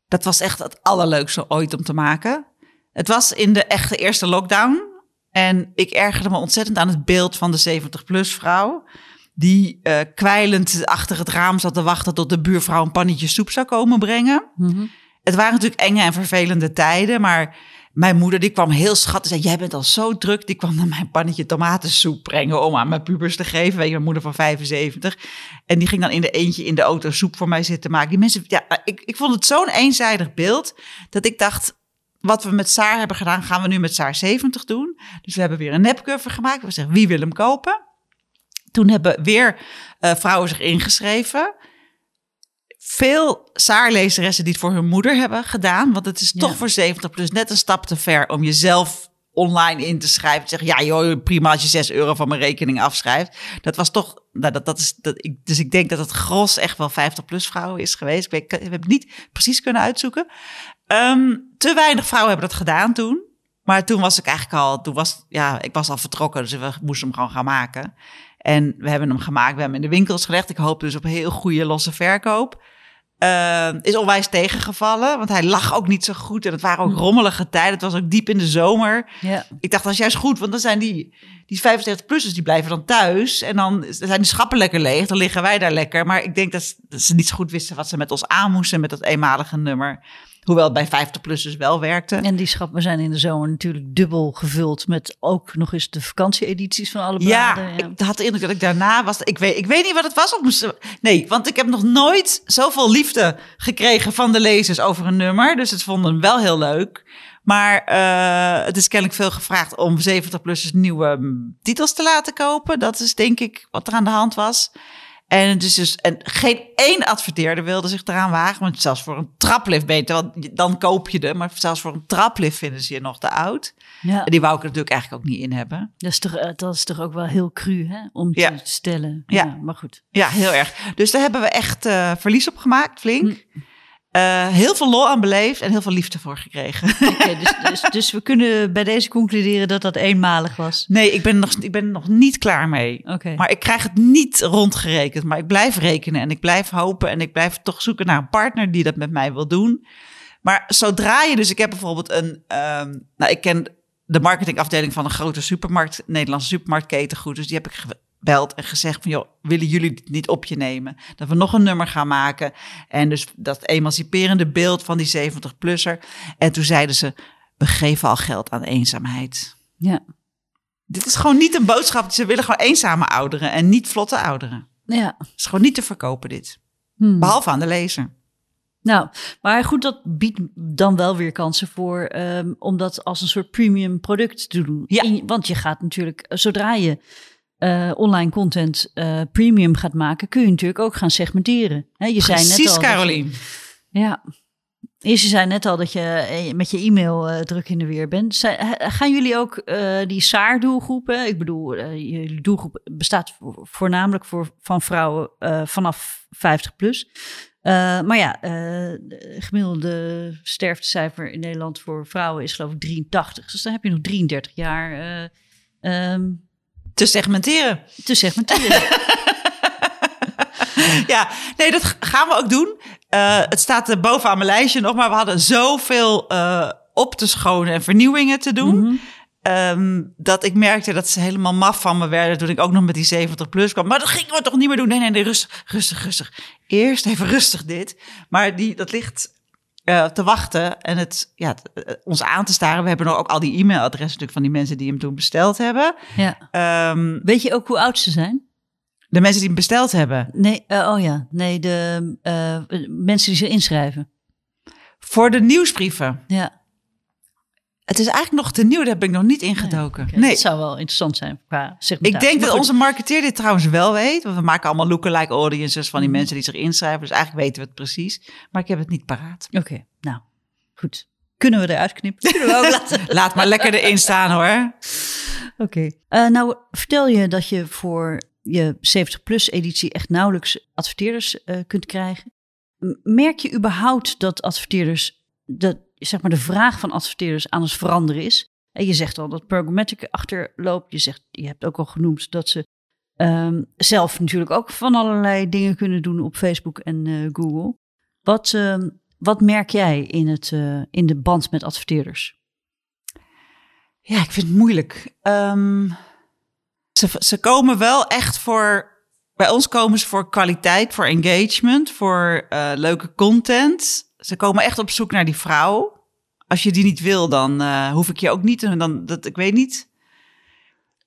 dat was echt het allerleukste ooit om te maken. Het was in de echte eerste lockdown. En ik ergerde me ontzettend aan het beeld van de 70-plus vrouw. Die eh, kwijlend achter het raam zat te wachten tot de buurvrouw een pannetje soep zou komen brengen. Mhm. Het waren natuurlijk enge en vervelende tijden, maar mijn moeder die kwam heel schattig. Zei, jij bent al zo druk. Die kwam dan mijn pannetje tomatensoep brengen om aan mijn pubers te geven. Weet je, mijn moeder van 75. En die ging dan in de eentje in de auto soep voor mij zitten maken. Die mensen, ja, ik, ik vond het zo'n eenzijdig beeld dat ik dacht, wat we met Saar hebben gedaan, gaan we nu met Saar 70 doen. Dus we hebben weer een nepcover gemaakt. We zeggen, wie wil hem kopen? Toen hebben weer eh, vrouwen zich ingeschreven veel Saarlezeressen die het voor hun moeder hebben gedaan. Want het is Ja. toch voor 70 plus net een stap te ver om jezelf online in te schrijven. Zeggen, ja joh, prima als je 6 euro van mijn rekening afschrijft. Dat was toch, nou, dat, dat is, dat, ik, dus ik denk dat het gros echt wel 50 plus vrouwen is geweest. Ik, weet, ik heb het niet precies kunnen uitzoeken. Ehm, te weinig vrouwen hebben dat gedaan toen. Maar toen was ik eigenlijk al, toen was, ja, ik was al vertrokken, dus we moesten hem gewoon gaan maken. En we hebben hem gemaakt, we hebben hem in de winkels gelegd. Ik hoop dus op heel goede losse verkoop. Eh, is onwijs tegengevallen, want hij lag ook niet zo goed. En het waren ook rommelige tijden. Het was ook diep in de zomer. Ja. Ik dacht, dat is juist goed, want dan zijn die, die 75-plussers, die blijven dan thuis. En dan zijn die schappen lekker leeg, dan liggen wij daar lekker. Maar ik denk dat, ze- dat ze niet zo goed wisten wat ze met ons aan moesten met dat eenmalige nummer. Hoewel het bij 50-plussers wel werkte. En die schappen zijn in de zomer natuurlijk dubbel gevuld met ook nog eens de vakantieedities van alle bladen. Ja, ik had de indruk dat ik daarna was. Ik weet, ik weet niet wat het was. Of moest, nee, want ik heb nog nooit zoveel liefde gekregen van de lezers over een nummer. Dus het vonden hem wel heel leuk. Maar eh, het is kennelijk veel gevraagd om 70-plussers nieuwe mm, titels te laten kopen. Dat is denk ik wat er aan de hand was. En, het is dus, en geen één adverteerder wilde zich eraan wagen. Want zelfs voor een traplift beter, want dan koop je de. Maar zelfs voor een traplift vinden ze je nog te oud. ja. En die wou ik er natuurlijk eigenlijk ook niet in hebben. Dat, is toch, eh, dat is toch ook wel heel cru hè, om Ja. te stellen. Ja. Ja. maar goed. Ja, heel erg. Dus daar hebben we echt eh, verlies op gemaakt, flink. Hm. Eh, heel veel lol aan beleefd en heel veel liefde voor gekregen. Dus, dus, dus we kunnen bij deze concluderen dat dat eenmalig was. Nee, ik ben, nog, ik ben nog niet klaar mee. Oké. Maar ik krijg het niet rondgerekend. Maar ik blijf rekenen en ik blijf hopen. En ik blijf toch zoeken naar een partner die dat met mij wil doen. Maar zodra je dus... Ik heb bijvoorbeeld een... ehm, nou, ik ken de marketingafdeling van een grote supermarkt... Nederlandse supermarktketen goed. Dus die heb ik gebeld en gezegd van... joh, willen jullie dit niet op je nemen? Dat we nog een nummer gaan maken. En dus dat emanciperende beeld van die 70-plusser. En toen zeiden ze... we geven al geld aan eenzaamheid. Ja. Dit is gewoon niet een boodschap. Ze willen gewoon eenzame ouderen en niet vlotte ouderen. ja. Het is gewoon niet te verkopen dit. Hmm. Behalve aan de lezer. Nou, maar goed, dat biedt dan wel weer kansen voor ehm, om dat als een soort premium product te doen. Ja. In- want je gaat natuurlijk, eh, zodra je eh, online content eh, premium gaat maken, kun je natuurlijk ook gaan segmenteren. Je zei net Precies, al. dat je- Carolien. Ja. Eerst, je zei net al dat je eh, met je e-mail druk in de weer bent. Zij- gaan jullie ook die SAAR-doelgroepen? Ik bedoel, jullie doelgroep bestaat vo- voornamelijk voor, van vrouwen vanaf 50 plus. Maar ja, de gemiddelde sterftecijfer in Nederland voor vrouwen is geloof ik 83. Dus dan heb je nog 33 jaar eh, ehm, Te segmenteren. te segmenteren. ja, nee, dat gaan we ook doen. Eh, het staat er bovenaan mijn lijstje nog, maar we hadden zoveel eh, op te schonen en vernieuwingen te doen. Mhm. Ehm, dat ik merkte dat ze helemaal maf van me werden toen ik ook nog met die 70 plus kwam. Maar dat gingen we toch niet meer doen? Nee, nee, nee, rustig, rustig, rustig. Eerst even rustig dit. Maar die, dat ligt eh, te wachten en het, ja, eh, ons aan te staren. We hebben nog ook al die e-mailadressen natuurlijk van die mensen die hem toen besteld hebben. ja. Ehm, Weet je ook hoe oud ze zijn? de mensen die hem besteld hebben. Nee, eh, oh ja, nee, de mensen die ze inschrijven. Voor de nieuwsbrieven. Ja. Het is eigenlijk nog te nieuw, daar heb ik nog niet ingedoken. Nee, Dat zou wel interessant zijn qua ik segmentatie. denk Maar dat onze marketeer dit trouwens wel weet. Want we maken allemaal lookalike audiences van die Mhm. mensen die zich inschrijven. Dus eigenlijk weten we het precies. Maar ik heb het niet paraat. Oké, nou, goed. Kunnen we eruit knippen? Kunnen we ook laten. Laat maar lekker erin staan hoor. Oké. Eh, nou, vertel je dat je voor je 70-plus editie echt nauwelijks adverteerders eh, kunt krijgen. Merk je überhaupt dat adverteerders, dat, zeg maar de vraag van adverteerders aan het veranderen is? En je zegt al dat programmatic achterloopt. Je, zegt, je hebt ook al genoemd dat ze ehm, zelf natuurlijk ook van allerlei dingen kunnen doen op Facebook en eh, Google. Wat, ehm, wat merk jij in, het, eh, in de band met adverteerders? Ja, ik vind het moeilijk. Ehm, ze, ze komen wel echt voor. Bij ons komen ze voor kwaliteit, voor engagement, voor eh, leuke content. Ze komen echt op zoek naar die vrouw. Als je die niet wil, dan eh, hoef ik je ook niet. Dan, dat, ik weet niet.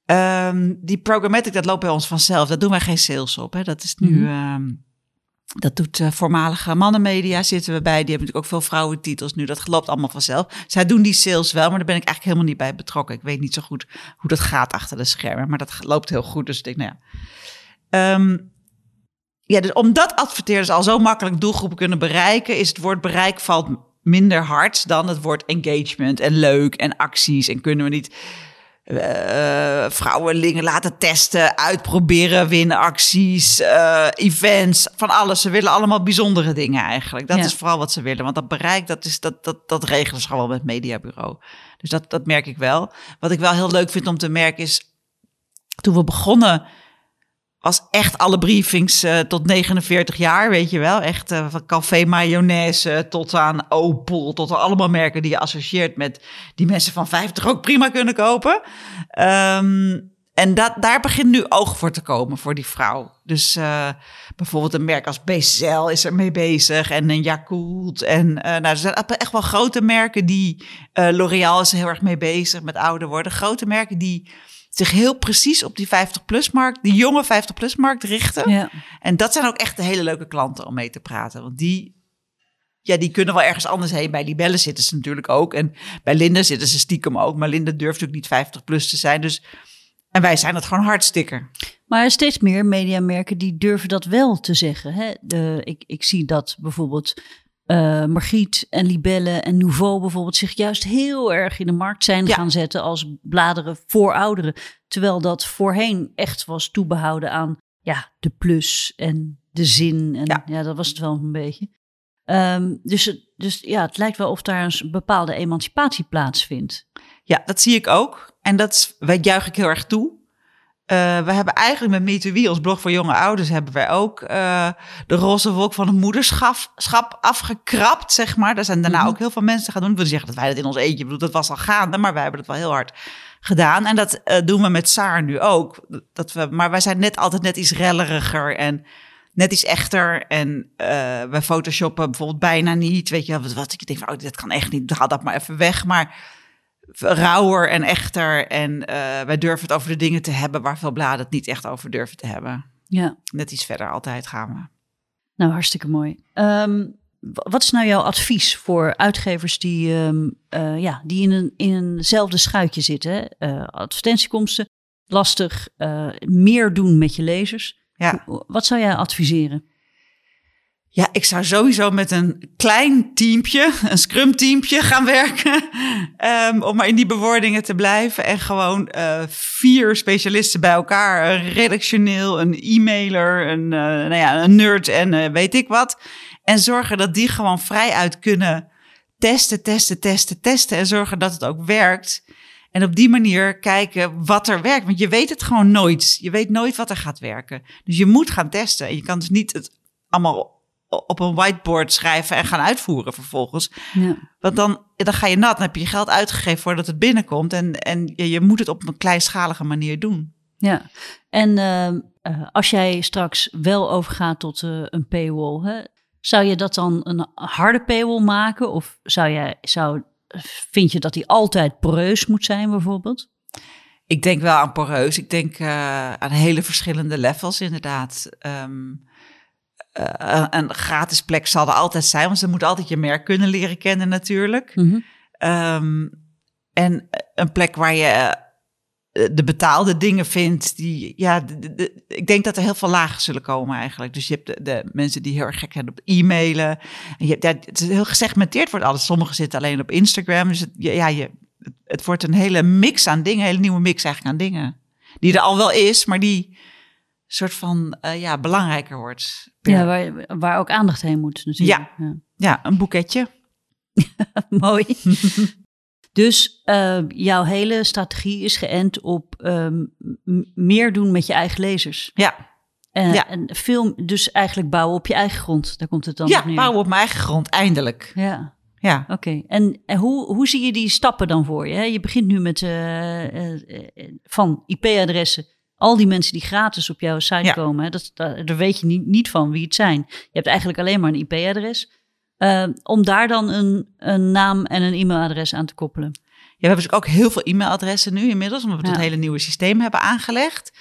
Ehm, die programmatic, dat loopt bij ons vanzelf. Daar doen wij geen sales op. Hè. Dat is nu. Mhm. ehm, dat doet eh, voormalige mannenmedia, zitten we bij. Die hebben natuurlijk ook veel vrouwentitels nu. Dat loopt allemaal vanzelf. Zij doen die sales wel, maar daar ben ik eigenlijk helemaal niet bij betrokken. Ik weet niet zo goed hoe dat gaat achter de schermen. Maar dat loopt heel goed. Dus ik denk, nou ja. Ehm, ja, dus omdat adverteerders al zo makkelijk doelgroepen kunnen bereiken, is het woord bereik valt minder hard dan het woord engagement en leuk en acties. En kunnen we niet eh vrouwenlingen laten testen, uitproberen, winnen acties, eh, events, van alles. Ze willen allemaal bijzondere dingen eigenlijk. Dat Ja. is vooral wat ze willen. Want dat bereik, dat, is, dat, dat, dat regelen ze gewoon met het mediabureau. Dus dat, dat merk ik wel. Wat ik wel heel leuk vind om te merken is, toen we begonnen was echt alle briefings eh, tot 49 jaar, weet je wel. Echt eh, van café mayonaise tot aan Opel, tot allemaal merken die je associeert met die mensen van 50 ook prima kunnen kopen. Ehm, en dat, daar begint nu oog voor te komen voor die vrouw. Dus eh, bijvoorbeeld een merk als Becel is er mee bezig en een Yakult. En nou, er zijn echt wel grote merken die, eh, L'Oréal is er heel erg mee bezig met ouder worden. Grote merken die zich heel precies op die 50-plus-markt, die jonge 50-plus-markt richten. Ja. En dat zijn ook echt de hele leuke klanten om mee te praten. Want die, ja, die kunnen wel ergens anders heen. Bij Libelle zitten ze natuurlijk ook. En bij Linde zitten ze stiekem ook. Maar Linde durft natuurlijk niet 50 plus te zijn. Dus, en wij zijn het gewoon hartstikke. Maar steeds meer mediamerken die durven dat wel te zeggen. Hè? De, ik, ik zie dat bijvoorbeeld eh Margriet en Libelle en Nouveau bijvoorbeeld zich juist heel erg in de markt zijn Ja. gaan zetten als bladeren voor ouderen. Terwijl dat voorheen echt was toebehouden aan ja, de plus en de zin. En ja, Ja. dat was het wel een beetje. Ehm, dus, dus ja, het lijkt wel of daar een bepaalde emancipatie plaatsvindt. Ja, dat zie ik ook. En dat wij juich ik heel erg toe. Eh, we hebben eigenlijk met MeToWe, ons blog voor jonge ouders, hebben wij ook eh, de roze wolk van het moederschap schap afgekrapt, zeg maar. Daar zijn daarna Mhm. ook heel veel mensen gaan doen. Ik wil niet zeggen dat wij dat in ons eentje bedoel, dat was al gaande, maar wij hebben het wel heel hard gedaan. En dat eh, doen we met Saar nu ook. Dat we, maar wij zijn net altijd net iets relleriger en net iets echter. En eh wij photoshoppen bijvoorbeeld bijna niet. Weet je, wel, wat, wat ik denk van, oh, dat kan echt niet, haal dat maar even weg. Maar rauwer en echter. En eh, wij durven het over de dingen te hebben waar veel bladen het niet echt over durven te hebben. Ja. Net iets verder altijd gaan we. Nou, hartstikke mooi. Ehm, wat is nou jouw advies voor uitgevers die, ehm, eh, ja, die in, een, in eenzelfde schuitje zitten? Eh, advertentiekomsten, lastig, meer doen met je lezers. Ja. Wat zou jij adviseren? Ja, ik zou sowieso met een klein teampje, een scrum teampje gaan werken. um, om maar in die bewoordingen te blijven. En gewoon uh, vier specialisten bij elkaar. Een redactioneel, een e-mailer, een, uh, nou ja, een nerd en uh, weet ik wat. En zorgen dat die gewoon vrij uit kunnen testen, testen, testen, testen. En zorgen dat het ook werkt. En op die manier kijken wat er werkt. Want je weet het gewoon nooit. Je weet nooit wat er gaat werken. Dus je moet gaan testen. En je kan dus niet het allemaal op een whiteboard schrijven en gaan uitvoeren vervolgens. Ja. Want dan, dan ga je nat, dan heb je je geld uitgegeven voordat het binnenkomt. En, en je, je moet het op een kleinschalige manier doen. Ja, en uh, als jij straks wel overgaat tot uh, een paywall, hè, zou je dat dan een harde paywall maken? Of zou jij, zou, vind je dat die altijd poreus moet zijn bijvoorbeeld? Ik denk wel aan poreus. Ik denk uh, aan hele verschillende levels inderdaad. Um, uh, een gratis plek zal er altijd zijn, want ze moeten altijd je merk kunnen leren kennen natuurlijk. Mm -hmm. um, en een plek waar je eh, de betaalde dingen vindt, die, ja, de, de, ik denk dat er heel veel lagen zullen komen eigenlijk. Dus je hebt de, mensen die heel erg gek zijn op e-mailen. En je hebt, ja, het is heel gesegmenteerd wordt alles. Sommigen zitten alleen op Instagram. Dus het, ja, je, het wordt een hele mix aan dingen, een hele nieuwe mix eigenlijk aan dingen. Die er al wel is, maar die soort van uh, ja, belangrijker wordt. Ja, waar, waar ook aandacht heen moet natuurlijk. Ja, ja. ja een boeketje. Mooi. dus uh, jouw hele strategie is geënt op um, meer doen met je eigen lezers. Ja. Uh, ja. En film, dus eigenlijk bouwen op je eigen grond. Daar komt het dan ja, neer. bouwen op mijn eigen grond, eindelijk. Ja. Ja. Oké, okay. en, en hoe, hoe zie je die stappen dan voor je? Je begint nu met van IP-adressen al die mensen die gratis op jouw site ja. komen, hè, dat, dat, daar weet je niet, niet van wie het zijn. Je hebt eigenlijk alleen maar een IP-adres. Uh, om daar dan een, een naam en een e-mailadres aan te koppelen. Ja, we hebben dus ook heel veel e-mailadressen nu inmiddels, omdat we ja. het hele nieuwe systeem hebben aangelegd.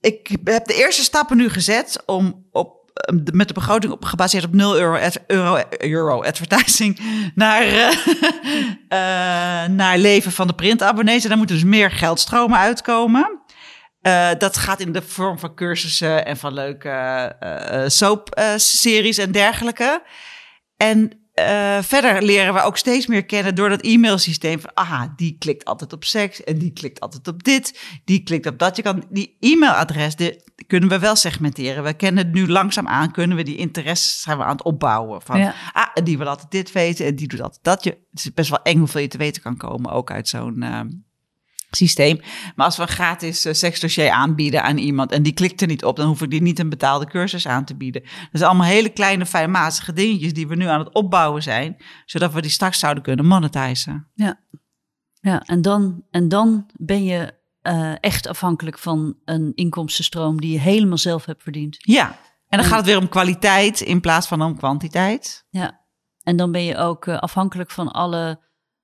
Ik heb de eerste stappen nu gezet om op met de begroting op, gebaseerd op 0 euro, euro, euro advertising naar, uh, uh, naar leven van de printabonnees. En daar moeten dus meer geldstromen uitkomen. Uh, dat gaat in de vorm van cursussen en van leuke uh, soapseries en dergelijke. En uh, verder leren we ook steeds meer kennen door dat e-mailsysteem. Van, aha, die klikt altijd op seks en die klikt altijd op dit. Die klikt op dat. Je kan die e-mailadres, die kunnen we wel segmenteren. We kennen het nu langzaam aan, kunnen we die interesses zijn we aan het opbouwen. Van, ja. ah, die wil altijd dit weten en die doet altijd dat. Je, het is best wel eng hoeveel je te weten kan komen, ook uit zo'n systeem. Maar als we een gratis uh, seksdossier aanbieden aan iemand en die klikt er niet op, dan hoef ik die niet een betaalde cursus aan te bieden. Dat zijn allemaal hele kleine fijnmazige dingetjes die we nu aan het opbouwen zijn, zodat we die straks zouden kunnen monetizen. Ja, ja en, dan, en dan ben je uh, echt afhankelijk van een inkomstenstroom die je helemaal zelf hebt verdiend. Ja, en dan en, gaat het weer om kwaliteit in plaats van om kwantiteit. Ja, en dan ben je ook uh, afhankelijk van alle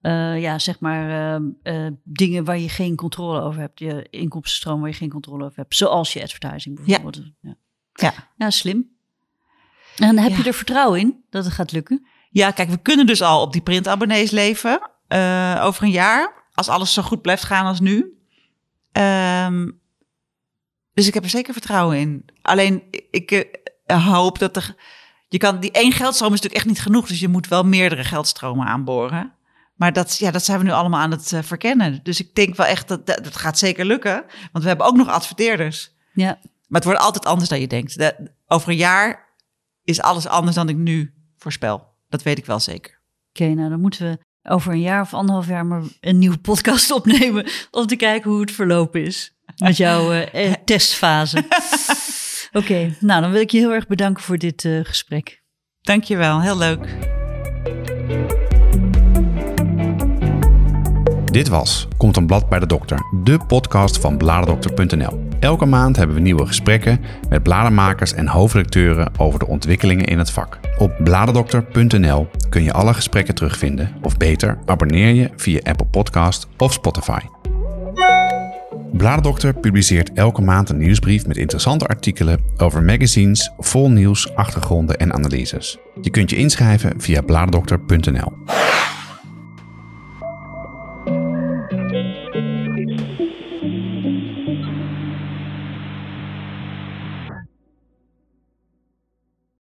uh, ja, zeg maar, uh, uh, dingen waar je geen controle over hebt. Je inkomstenstroom waar je geen controle over hebt. Zoals je advertising bijvoorbeeld. Ja, ja. ja slim. En heb ja. je er vertrouwen in dat het gaat lukken? Ja, kijk, we kunnen dus al op die printabonnees leven over een jaar. Als alles zo goed blijft gaan als nu. Um, dus ik heb er zeker vertrouwen in. Alleen, ik hoop dat er... Je kan, die één geldstroom is natuurlijk echt niet genoeg. Dus je moet wel meerdere geldstromen aanboren. Maar dat, ja, dat zijn we nu allemaal aan het uh, verkennen. Dus ik denk wel echt dat, dat, dat gaat zeker lukken. Want we hebben ook nog adverteerders. Ja. Maar het wordt altijd anders dan je denkt. De, over een jaar is alles anders dan ik nu voorspel. Dat weet ik wel zeker. Oké, okay, nou dan moeten we over een jaar of anderhalf jaar maar een nieuwe podcast opnemen. Om te kijken hoe het verlopen is. Met jouw uh, testfase. Oké, okay, nou dan wil ik je heel erg bedanken voor dit uh, gesprek. Dankjewel, heel leuk. Dit was Komt een blad bij de dokter, de podcast van bladerdokter.nl. Elke maand hebben we nieuwe gesprekken met bladermakers en hoofdredacteuren over de ontwikkelingen in het vak. Op bladerdokter.nl kun je alle gesprekken terugvinden, of beter, abonneer je via Apple Podcast of Spotify. Bladerdokter publiceert elke maand een nieuwsbrief met interessante artikelen over magazines, vol nieuws, achtergronden en analyses. Je kunt je inschrijven via bladerdokter.nl.